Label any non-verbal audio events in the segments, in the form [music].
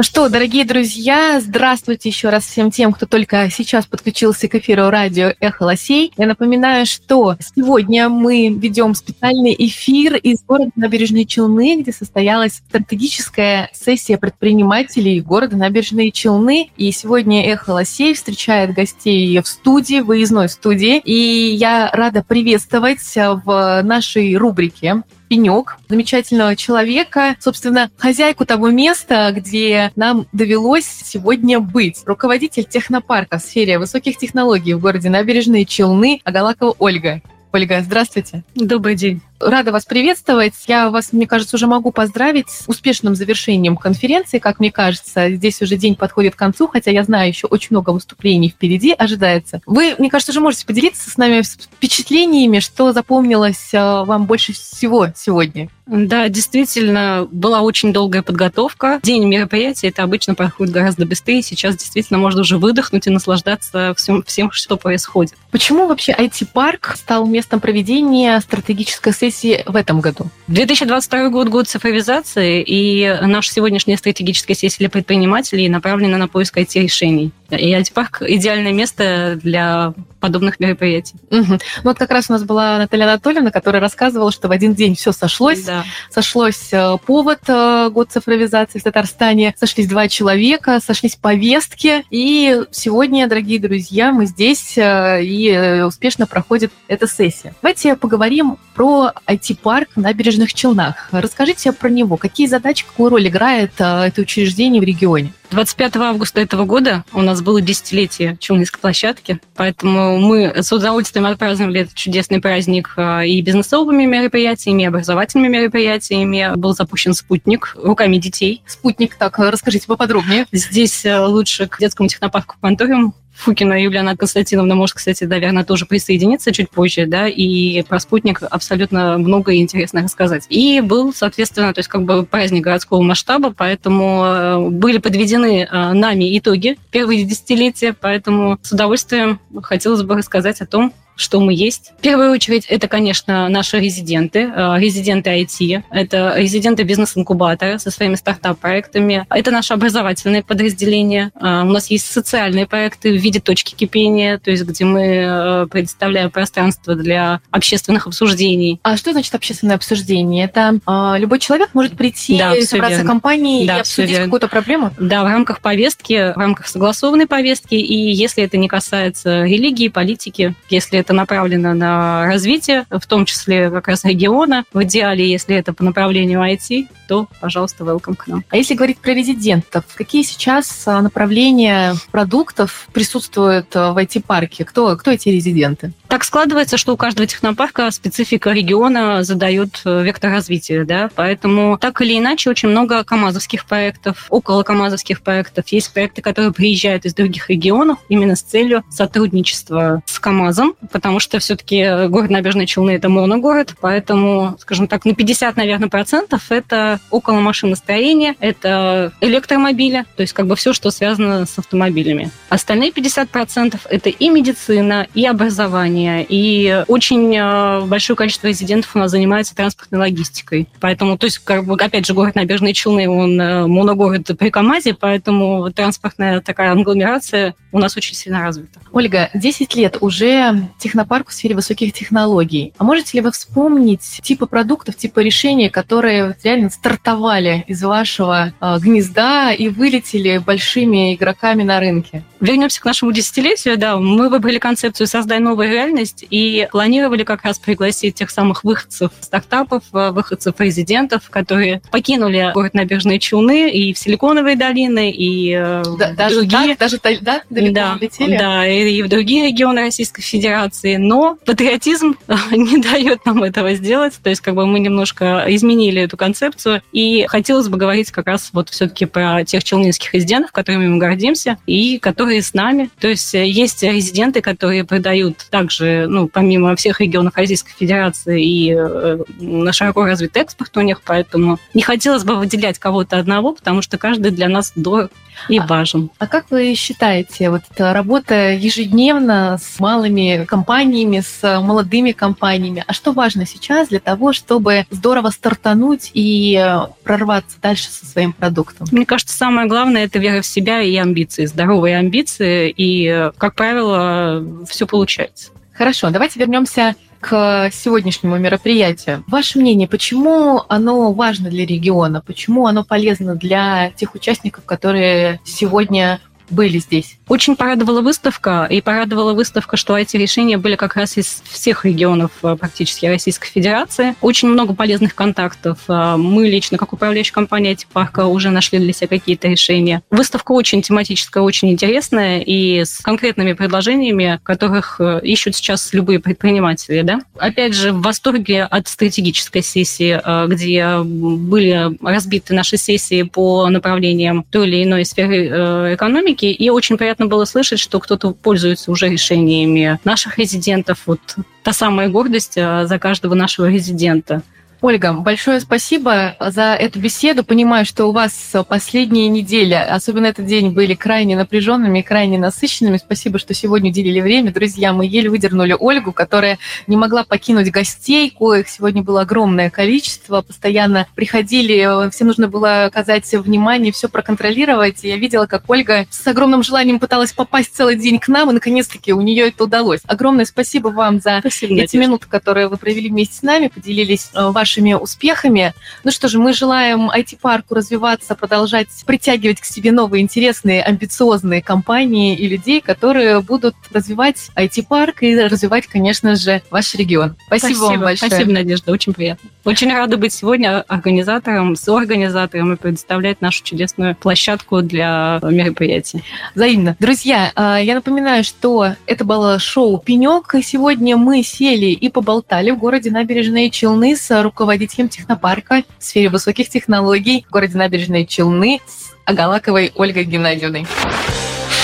Ну что, дорогие друзья, здравствуйте еще раз всем тем, кто только сейчас подключился к эфиру радио «Эхо Лосей». Я напоминаю, что сегодня мы ведем специальный эфир из города Набережные Челны, где состоялась стратегическая сессия предпринимателей города Набережные Челны. И сегодня «Эхо Лосей» встречает гостей в студии, выездной студии. И я рада приветствовать в нашей рубрике пенек замечательного человека, собственно, хозяйку того места, где нам довелось сегодня быть. Руководитель технопарка в сфере высоких технологий в городе Набережные Челны Агалакова Ольга. Ольга, здравствуйте. Добрый день. Рада вас приветствовать. Я вас, мне кажется, уже могу поздравить с успешным завершением конференции, как мне кажется. Здесь уже день подходит к концу, хотя я знаю, еще очень много выступлений впереди ожидается. Вы, мне кажется, уже можете поделиться с нами впечатлениями, что запомнилось э, вам больше всего сегодня. Да, действительно, была очень долгая подготовка. День мероприятия это обычно проходит гораздо быстрее. Сейчас действительно можно уже выдохнуть и наслаждаться всем, всем что происходит. Почему вообще IT-парк стал местом проведения стратегической сессии сессии в этом году? 2022 год – год цифровизации, и наша сегодняшняя стратегическая сессия для предпринимателей направлена на поиск IT-решений. И IT-парк – идеальное место для подобных мероприятий. Угу. Вот как раз у нас была Наталья Анатольевна, которая рассказывала, что в один день все сошлось. Да. Сошлось э, повод э, год цифровизации в Татарстане, сошлись два человека, сошлись повестки. И сегодня, дорогие друзья, мы здесь э, и успешно проходит эта сессия. Давайте поговорим про IT-парк в набережных Челнах. Расскажите про него. Какие задачи, какую роль играет это учреждение в регионе? 25 августа этого года у нас было десятилетие Челнинской площадки, поэтому мы с удовольствием отпраздновали этот чудесный праздник а, и бизнесовыми мероприятиями, и образовательными мероприятиями. Был запущен спутник руками детей. Спутник, так, расскажите поподробнее. Здесь э, лучше к детскому технопарку Кванториум Фукина Юлиана Константиновна может, кстати, наверное, тоже присоединиться чуть позже, да, и про спутник абсолютно много интересно рассказать. И был, соответственно, то есть как бы праздник городского масштаба, поэтому э, были подведены э, нами итоги первые десятилетия, поэтому с удовольствием хотелось бы рассказать о том, что мы есть. В первую очередь, это, конечно, наши резиденты, э, резиденты IT, это резиденты бизнес-инкубатора со своими стартап-проектами, это наше образовательное подразделение. Э, у нас есть социальные проекты в виде точки кипения, то есть где мы э, предоставляем пространство для общественных обсуждений. А что значит общественное обсуждение? Это любой человек может прийти, да, собраться в компании да, и обсудить какую-то проблему? Да, в рамках повестки, в рамках согласованной повестки, и если это не касается религии, политики, если это это направлено на развитие, в том числе как раз региона. В идеале, если это по направлению IT, то, пожалуйста, welcome к нам. А если говорить про резидентов, какие сейчас а, направления продуктов присутствуют а, в IT-парке? Кто, кто эти резиденты? Так складывается, что у каждого технопарка специфика региона задает э, вектор развития, да, поэтому так или иначе очень много камазовских проектов, около камазовских проектов. Есть проекты, которые приезжают из других регионов именно с целью сотрудничества с КАМАЗом, потому что все-таки город Набережные Челны – это моногород, поэтому, скажем так, на 50, наверное, процентов это около машиностроения, это электромобили, то есть как бы все, что связано с автомобилями. Остальные 50 процентов – это и медицина, и образование, оборудование, и очень э, большое количество резидентов у нас занимается транспортной логистикой. Поэтому, то есть, как бы, опять же, город Набережные Челны, он э, моногород при КАМАЗе, поэтому транспортная такая англомерация у нас очень сильно развита. Ольга, 10 лет уже технопарк в сфере высоких технологий. А можете ли вы вспомнить типы продуктов, типы решений, которые реально стартовали из вашего э, гнезда и вылетели большими игроками на рынке? Вернемся к нашему десятилетию, да. Мы выбрали концепцию «Создай новую реальность» и планировали как раз пригласить тех самых выходцев стартапов, э, выходцев резидентов, которые покинули город Набережные Челны и в Силиконовые долины, и э, да, даже другие. Так, даже да, да, летели? Да, и, в другие регионы Российской Федерации. Но патриотизм [laughs] не дает нам этого сделать. То есть как бы мы немножко изменили эту концепцию. И хотелось бы говорить как раз вот все-таки про тех челнинских резидентов, которыми мы гордимся, и которые которые с нами. То есть э, есть резиденты, которые продают также, ну, помимо всех регионов Российской Федерации, и э, широко развит экспорт у них, поэтому не хотелось бы выделять кого-то одного, потому что каждый для нас дорог. И а, важен. А как вы считаете, вот эта работа ежедневно с малыми компаниями, с молодыми компаниями, а что важно сейчас для того, чтобы здорово стартануть и э, прорваться дальше со своим продуктом? Мне кажется, самое главное – это вера в себя и амбиции, здоровые амбиции, и, э, как правило, все получается. Хорошо, давайте вернемся к сегодняшнему мероприятию. Ваше мнение, почему оно важно для региона? Почему оно полезно для тех участников, которые сегодня были здесь? Очень порадовала выставка, и порадовала выставка, что эти решения были как раз из всех регионов э, практически Российской Федерации. Очень много полезных контактов. Э, мы лично, как управляющая компания эти парка, уже нашли для себя какие-то решения. Выставка очень тематическая, очень интересная и с конкретными предложениями, которых э, ищут сейчас любые предприниматели. Да? Опять же, в восторге от стратегической сессии, где были разбиты наши сессии по направлениям той или иной сферы экономики, и очень приятно было слышать, что кто-то пользуется уже решениями наших резидентов. Вот та самая гордость э, за каждого нашего резидента. Ольга, большое спасибо за эту беседу. Понимаю, что у вас последние недели, особенно этот день, были крайне напряженными, крайне насыщенными. Спасибо, что сегодня уделили время. Друзья, мы еле выдернули Ольгу, которая не могла покинуть гостей, коих сегодня было огромное количество. Постоянно приходили, всем нужно было оказать внимание, все проконтролировать. Я видела, как Ольга с огромным желанием пыталась попасть целый день к нам, и наконец-таки у нее это удалось. Огромное спасибо вам за спасибо, эти Надежда. минуты, которые вы провели вместе с нами, поделились э, вашими вашими успехами. Ну что же, мы желаем IT-парку развиваться, продолжать притягивать к себе новые интересные, амбициозные компании и людей, которые будут развивать IT-парк и развивать, конечно же, ваш регион. Спасибо, Спасибо вам большое. Спасибо, Надежда, очень приятно. Очень рада быть сегодня организатором, соорганизатором и предоставлять нашу чудесную площадку для мероприятий. Взаимно. Друзья, а, я напоминаю, что это было шоу «Пенек». Сегодня мы сели и поболтали в городе Набережные Челны с руководителем руководителем технопарка в сфере высоких технологий в городе Набережные Челны с Агалаковой Ольгой Геннадьевной.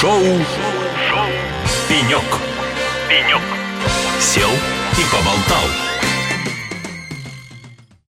Шоу, Шоу. «Пенек». «Пенек». Сел и поболтал.